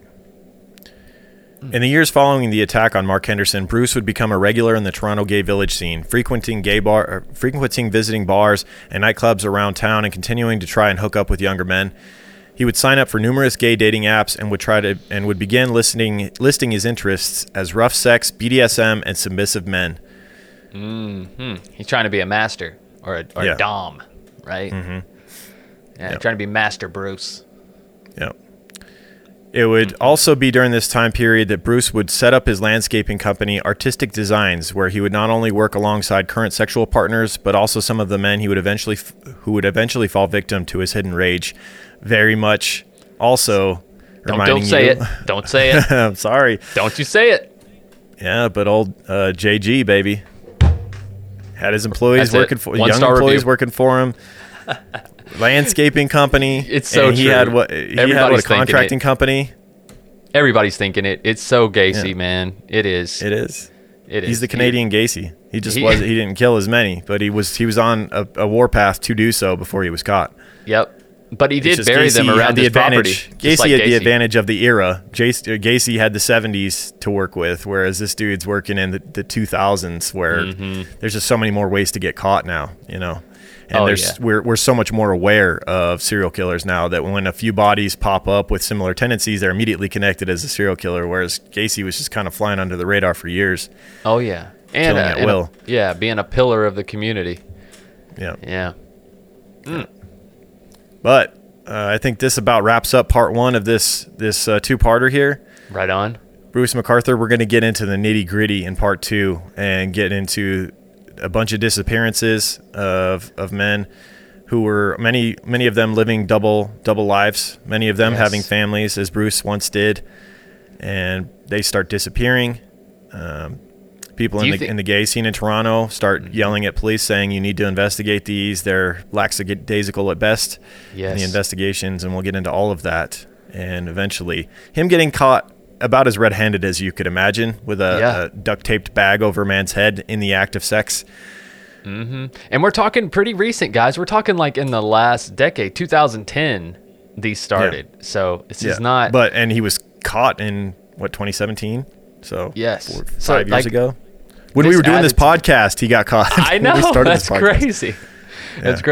In the years following the attack on Mark Henderson, Bruce would become a regular in the Toronto gay village scene, frequenting gay bar, er, frequenting visiting bars and nightclubs around town, and continuing to try and hook up with younger men. He would sign up for numerous gay dating apps and would try to and would begin listing listing his interests as rough sex, BDSM, and submissive men. Hmm. He's trying to be a master or a, or Yeah. a dom, right? Mm-hmm. Yeah, Yep. trying to be Master Bruce. Yep. It would also be during this time period that Bruce would set up his landscaping company, Artistic Designs, where he would not only work alongside current sexual partners, but also some of the men he would eventually, f- who would eventually fall victim to his hidden rage. Very much, also Don't, reminding don't say you. it. Don't say it. I'm sorry. don't you say it. Yeah, but old uh, JG baby had his employees That's it. working for One young employees review. working for him. Landscaping company. It's so and he true. had what he had what Everybody's a thinking contracting company. Everybody's thinking it. It's so Gacy, Yeah. man. It is. It is. It He's is. the Canadian Gacy. He just He- was. He didn't kill as many, but he was. He was on a, a war path to do so before he was caught. Yep. But he did bury Gacy them around the advantage. property. Gacy like had the advantage of the era. Jace, uh, Gacy had the 70s to work with, whereas this dude's working in the, the 2000s, where there's just so many more ways to get caught now. You know, and Oh, there's yeah. we're we're so much more aware of serial killers now that when a few bodies pop up with similar tendencies, they're immediately connected as a serial killer. Whereas Gacy was just kind of flying under the radar for years. Oh yeah. And, Killing uh, at and a- will. yeah, being a pillar of the community. Yeah. Yeah. But uh, I think this about wraps up part one of this this uh, two parter here. Right on. Bruce McArthur, we're going to get into the nitty gritty in part two and get into a bunch of disappearances of of men who were many many of them living double double lives, many of them Yes. having families as Bruce once did, and they start disappearing. Um, people in the Mm-hmm. in the gay scene in Toronto start yelling at police saying you need to investigate these. They're lackadaisical at best in the investigations, and we'll get into all of that. And eventually, him getting caught about as red-handed as you could imagine, with a, Yeah. a duct-taped bag over a man's head in the act of sex. Mm-hmm. And we're talking pretty recent, guys. We're talking like in the last decade, 2010. These started. So this is not. But and he was caught in what 2017, so Yes. four, So, five years like, ago. When we were doing this podcast, he got caught. I know that's crazy. That's Yeah.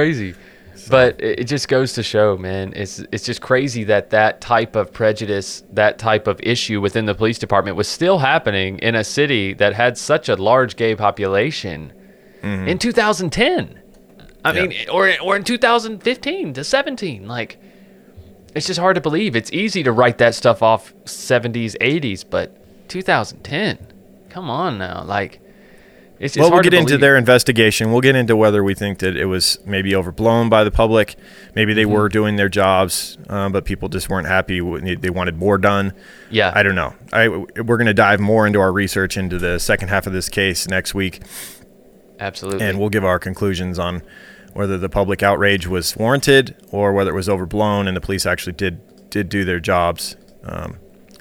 Crazy. But it, just goes to show, man. It's it's just crazy that that type of prejudice, that type of issue within the police department was still happening in a city that had such a large gay population in 2010. I Mm-hmm. Yeah. mean, or or in 2015 to 17. Like, it's just hard to believe. It's easy to write that stuff off 70s, 80s, but 2010. Come on now, like. It's, it's well, we'll get into their investigation. We'll get into whether we think that it was maybe overblown by the public. Maybe Mm-hmm. they were doing their jobs, um, but people just weren't happy. They wanted more done. Yeah. I don't know. I, we're going to dive more into our research into the second half of this case next week, Absolutely. and we'll give our conclusions on whether the public outrage was warranted or whether it was overblown and the police actually did did do their jobs. Um,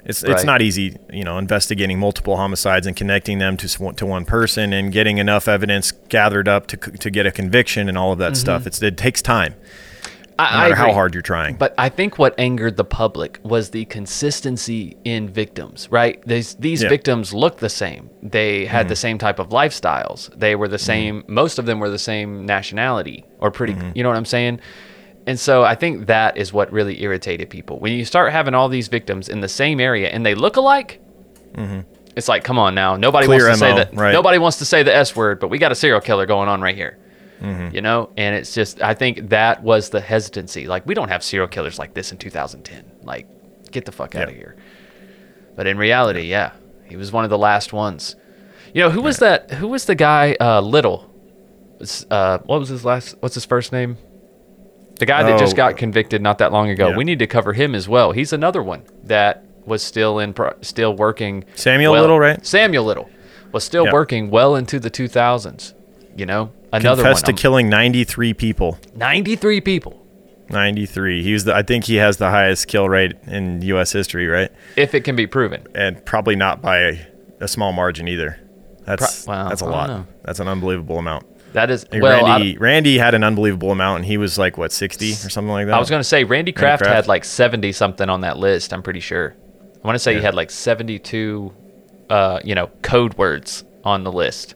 it's it's not easy, you know, investigating multiple homicides and connecting them to to one person and getting enough evidence gathered up to to get a conviction and all of that stuff. Mm-hmm. It's it takes time, I, no I matter how hard you're trying. But I think what angered the public was the consistency in victims, right? These these Yeah. victims looked the same. They had the mm-hmm. same type of lifestyles. They were the mm-hmm. same. Most of them were the same nationality, or pretty. You know what I'm saying? And so I think that is what really irritated people. When you start having all these victims in the same area and they look alike, it's like, come on now. Nobody Clear wants to say that. right. Nobody wants to say the S word, but we got a serial killer going on right here. Mm-hmm. You know, and it's just I think that was the hesitancy. Like we don't have serial killers like this in 2010. Like get the fuck out of here. But in reality, yeah, he was one of the last ones. You know, who was that? Who was the guy? Uh, Little. Uh, what was his last? What's his first name? The guy that just Oh, got convicted not that long ago. yeah. We need to cover him as well. He's another one that was still in, pro- still working. Samuel well- Little, right? Samuel Little was still Yeah. working well into the 2000s. You know, another Confessed one. to killing 93 people. 93 people. 93. He was the, I think he has the highest kill rate in U.S. history, right? If it can be proven. And probably not by a, a small margin either. That's Pro- well, that's a lot. know. That's an unbelievable amount. That is Like, well. I- Randy Randy had an unbelievable amount, and he was like what 60 or something like that. I was going to say Randy Kraft, Kraft. had like 70 something on that list. I'm pretty sure. I want to say he had like 72, uh, you know, code words on the list,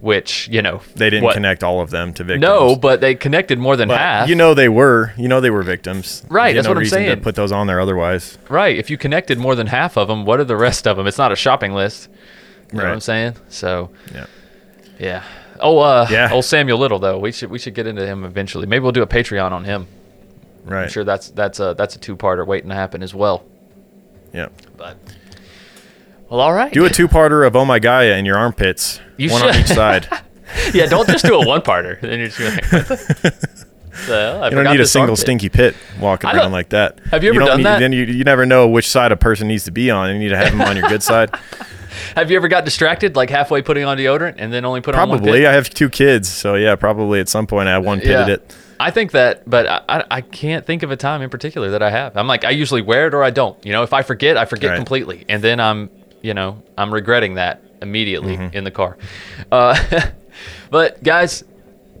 which you know They didn't what- connect all of them to victims. No, but they connected more than but half. you know they were. You know they were victims. Right, that's no what I'm saying. To put those on there otherwise. right? If you connected more than half of them, what are the rest of them? It's not a shopping list. You know what Right. I'm saying? So Yeah. Yeah. Oh, uh, Yeah. Old Samuel Little though. We should we should get into him eventually. Maybe we'll do a Patreon on him. Right. I'm sure that's that's a that's a two parter waiting to happen as well. Yeah. But well, all right. Do a two-parter of Oh My Gaia in your armpits. You one on each side. yeah, don't just do a one parter. Then you're just like, what the- So, I You don't need a single armpit. stinky pit walking around like that. Have you ever don't done need- that? Then you, you never know which side a person needs to be on. You need to have them on your good side. Have you ever got distracted, like halfway putting on deodorant and then only put on one Probably. I have two kids, so yeah, probably at some point I one pitted it. I think that, but I, I, I can't think of a time in particular that I have. I'm like, I usually wear it or I don't. You know, if I forget, I forget Right. completely, and then I'm, you know, I'm regretting that immediately Mm-hmm. in the car. Uh, but guys,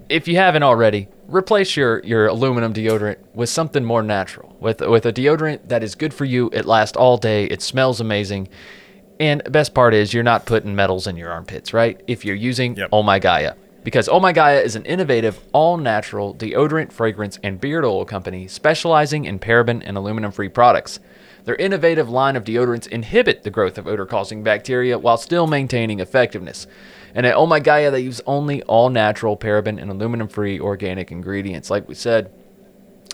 if you haven't already, replace your your aluminum deodorant with something more natural. With with a deodorant that is good for you. It lasts all day. It smells amazing. And best part is you're not putting metals in your armpits, right? If you're using Yep. Oh My Gaia. Because Oh My Gaia is an innovative, all natural deodorant, fragrance, and beard oil company specializing in paraben and aluminum free products. Their innovative line of deodorants inhibit the growth of odor causing bacteria while still maintaining effectiveness. And at Oh My Gaia, they use only all natural, paraben, and aluminum free organic ingredients, like we said.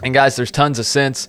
And guys, there's tons of scents.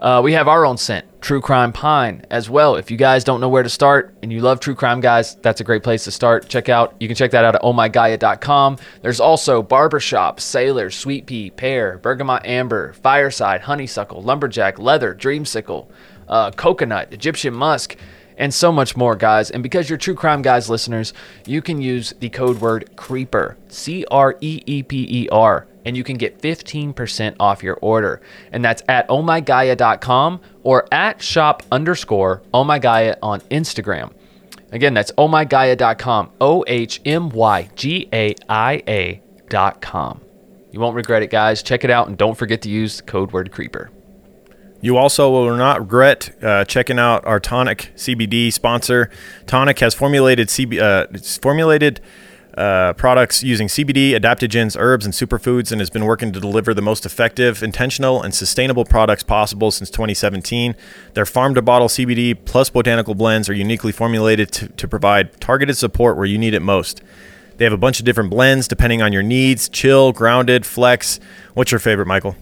Uh, we have our own scent, True Crime Pine, as well. If you guys don't know where to start and you love true crime, guys, that's a great place to start. Check out, you can check that out at ohmygaia.com. There's also Barbershop, Sailor, Sweet Pea, Pear, Bergamot Amber, Fireside, Honeysuckle, Lumberjack, Leather, Dreamsicle, uh, Coconut, Egyptian Musk, and so much more, guys. And because you're True Crime Guys listeners, you can use the code word CREEPER, C R E E P E R, and you can get 15% off your order. And that's at ohmygaia.com or at shop underscore ohmygaia on Instagram. Again, that's ohmygaia.com, O H M Y G A I A.com. You won't regret it, guys. Check it out and don't forget to use code word CREEPER. You also will not regret uh, checking out our Tonic CBD sponsor. Tonic has formulated CB, uh, it's formulated uh, products using CBD, adaptogens, herbs, and superfoods, and has been working to deliver the most effective, intentional, and sustainable products possible since 2017. Their farm to bottle CBD plus botanical blends are uniquely formulated to, to provide targeted support where you need it most. They have a bunch of different blends depending on your needs chill, grounded, flex. What's your favorite, Michael?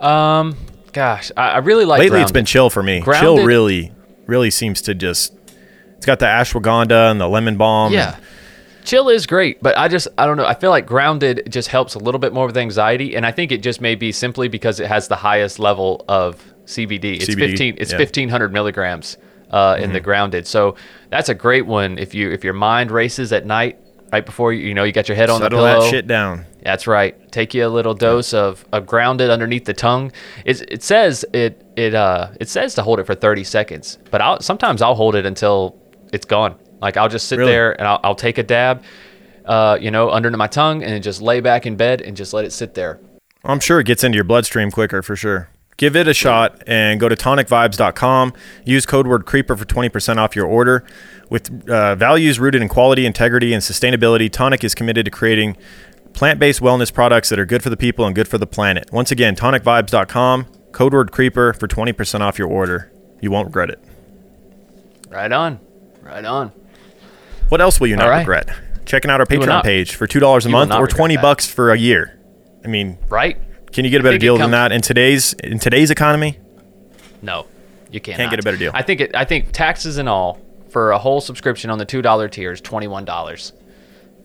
Um, gosh, I, I really like Lately, it's been chill for me. Grounded- Chill really, really seems to just. It's got the ashwagandha and the lemon balm. Yeah. Chill is great, but I just I don't know. I feel like grounded just helps a little bit more with anxiety, and I think it just may be simply because it has the highest level of CBD. It's CBD, fifteen. It's yeah. Mm-hmm. fifteen hundred milligrams uh, in the grounded. So that's a great one if you if your mind races at night, right before you you know you got your head on Settle the pillow. that shit down. That's right. Take you a little dose of, of grounded underneath the tongue. It, it says it it uh it says to hold it for 30 seconds, but I'll sometimes I'll hold it until it's gone. Like I'll just sit Really? there and I'll, I'll take a dab, uh, you know, under my tongue and just lay back in bed and just let it sit there. I'm sure it gets into your bloodstream quicker for sure. Give it a shot and go to tonicvibes.com. Use code word creeper for 20% off your order. With uh, values rooted in quality, integrity, and sustainability, Tonic is committed to creating plant based wellness products that are good for the people and good for the planet. Once again, tonicvibes.com, code word creeper for 20% off your order. You won't regret it. Right on, right on. What else will you not right. regret? Checking out our Patreon page for two dollars a you month or twenty that. bucks for a year. I mean, Right? can you get a better deal than that in today's in today's economy? No, you can't. Can't get a better deal. I think it. I think taxes and all for a whole subscription on the two dollar tier is twenty one dollars.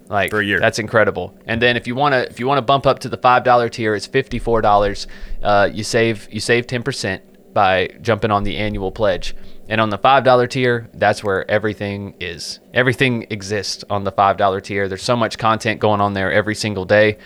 Like For a year. That's incredible. And then if you want to if you want to bump up to the five dollar tier, it's fifty four dollars. Uh, you save you save ten percent by jumping on the annual pledge. And on the five dollar tier, that's where everything is. Everything exists on the five dollar tier. There's so much content going on there every single day,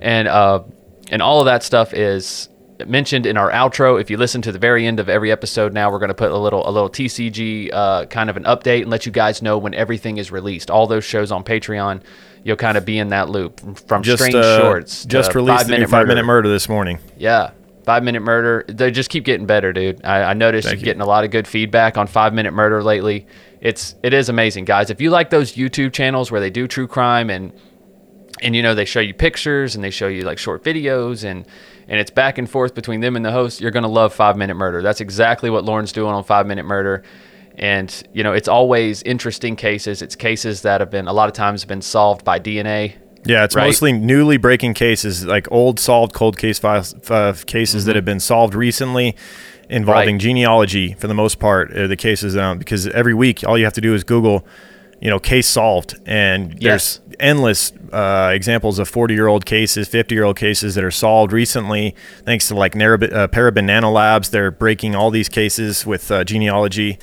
and uh, and all of that stuff is mentioned in our outro. If you listen to the very end of every episode, now we're going to put a little a little TCG uh, kind of an update and let you guys know when everything is released. All those shows on Patreon, you'll kind of be in that loop from, Just strange uh, shorts. just to released five minute five minute murder this morning. Yeah. Five Minute Murder. They just keep getting better, dude. I, I noticed Thank you're you. getting a lot of good feedback on Five Minute Murder lately. It's it is amazing, guys. If you like those YouTube channels where they do true crime and and you know they show you pictures and they show you like short videos and and it's back and forth between them and the host, you're gonna love Five Minute Murder. That's exactly what Lauren's doing on Five Minute Murder. and you know it's always interesting cases. It's cases that have been a lot of times been solved by DNA. Yeah, it's Right. mostly newly breaking cases, like old solved cold case files, uh, cases that have been solved recently, involving Mm-hmm. Right. genealogy for the most part. Are the cases um, because every week all you have to do is Google, you know, case solved, and there's endless uh, examples of 40 year old cases, 50 year old cases that are solved recently thanks to like Narab- uh, Parabon Nanolabs. They're breaking all these cases with uh, genealogy,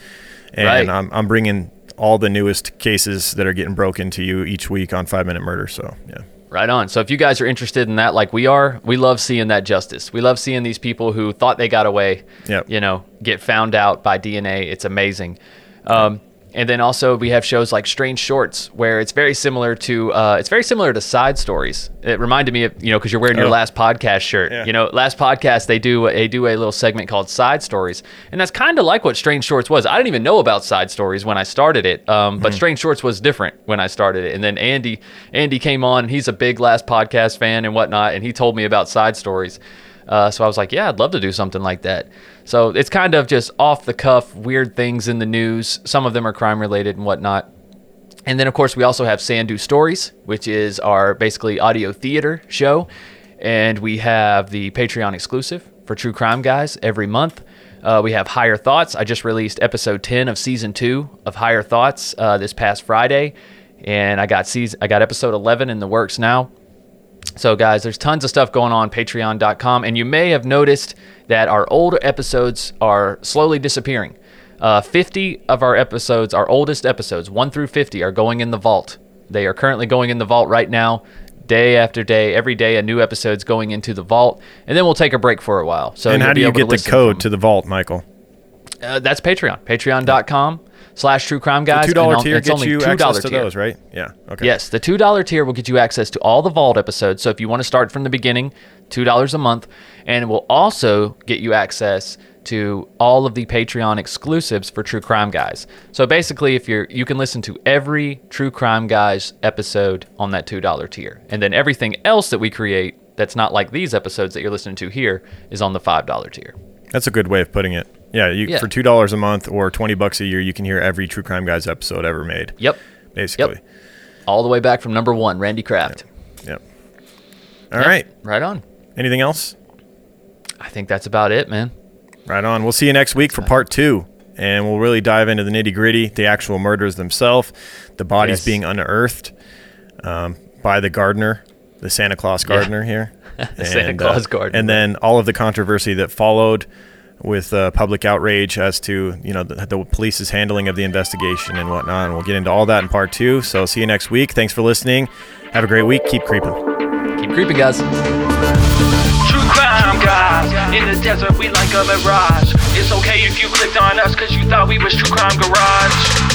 and Right. I'm, I'm bringing all the newest cases that are getting broken to you each week on Five Minute Murder. So yeah. Right on. So if you guys are interested in that, like we are, we love seeing that justice. We love seeing these people who thought they got away, Yep. you know, get found out by DNA. It's amazing. Um, and then also we have shows like Strange Shorts, where it's very similar to uh, it's very similar to Side Stories. It reminded me of you know because you're wearing your Oh. last podcast shirt. Yeah. You know, last podcast they do they do a little segment called Side Stories, and that's kind of like what Strange Shorts was. I didn't even know about Side Stories when I started it, um, but Strange Shorts was different when I started it. And then Andy Andy came on, and he's a big last podcast fan and whatnot, and he told me about Side Stories. Uh, so I was like, yeah, I'd love to do something like that. So it's kind of just off the cuff, weird things in the news. Some of them are crime related and whatnot. And then, of course, we also have Sandu Stories, which is our basically audio theater show. And we have the Patreon exclusive for True Crime Guys every month. Uh, we have Higher Thoughts. I just released episode 10 of season two of Higher Thoughts uh, this past Friday. And I got season, I got episode 11 in the works now. So, guys, there's tons of stuff going on patreon.com. And you may have noticed that our older episodes are slowly disappearing. Uh, 50 of our episodes, our oldest episodes, 1 through 50, are going in the vault. They are currently going in the vault right now, day after day. Every day, a new episode's going into the vault. And then we'll take a break for a while. So and how do you get the code from- to the vault, Michael? Uh, that's Patreon. Patreon.com slash true crime guys. The two dollar and tier it's gets only you $2 access to tier. those, right? Yeah. Okay. Yes, the two dollar tier will get you access to all the Vault episodes. So if you want to start from the beginning, two dollars a month, and it will also get you access to all of the Patreon exclusives for True Crime Guys. So basically, if you're you can listen to every True Crime Guys episode on that two dollar tier, and then everything else that we create that's not like these episodes that you're listening to here is on the five dollar tier. That's a good way of putting it. Yeah, you, Yeah. for two dollars a month or twenty bucks a year, you can hear every True Crime Guys episode ever made. Yep, Basically. all the way back from number one, Randy Kraft. Yep. All right. right on. Anything else? I think that's about it, man. Right on. We'll see you next week for part two, and we'll really dive into the nitty gritty, the actual murders themselves, the bodies Yes. being unearthed um, by the gardener, the Santa Claus gardener here, The Santa Claus gardener. and then all of the controversy that followed with uh, public outrage as to you know the, the police's handling of the investigation and whatnot. And we'll get into all that in part two. So see you next week. Thanks for listening. Have a great week. Keep creeping. Keep creeping, guys. True crime guys in the desert, we like a mirage. It's okay if you clicked on us cause you thought we was True Crime Garage.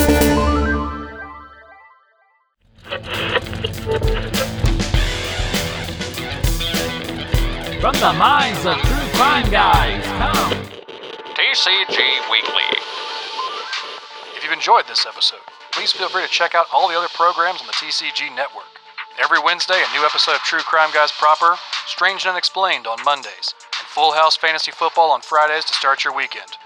From the minds of true crime guys, come. TCG Weekly. If you've enjoyed this episode, please feel free to check out all the other programs on the TCG network. Every Wednesday, a new episode of True Crime Guys proper, Strange and Unexplained on Mondays, and Full House Fantasy Football on Fridays to start your weekend.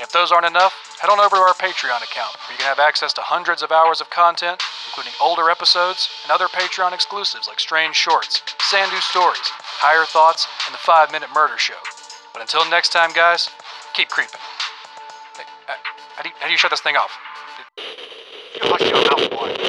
If those aren't enough, head on over to our Patreon account, where you can have access to hundreds of hours of content, including older episodes and other Patreon exclusives like Strange Shorts, Sandu Stories, Higher Thoughts, and the 5 Minute Murder Show. But until next time, guys, keep creeping. Hey, uh, how, do you, how do you shut this thing off? You hush your mouth, boy.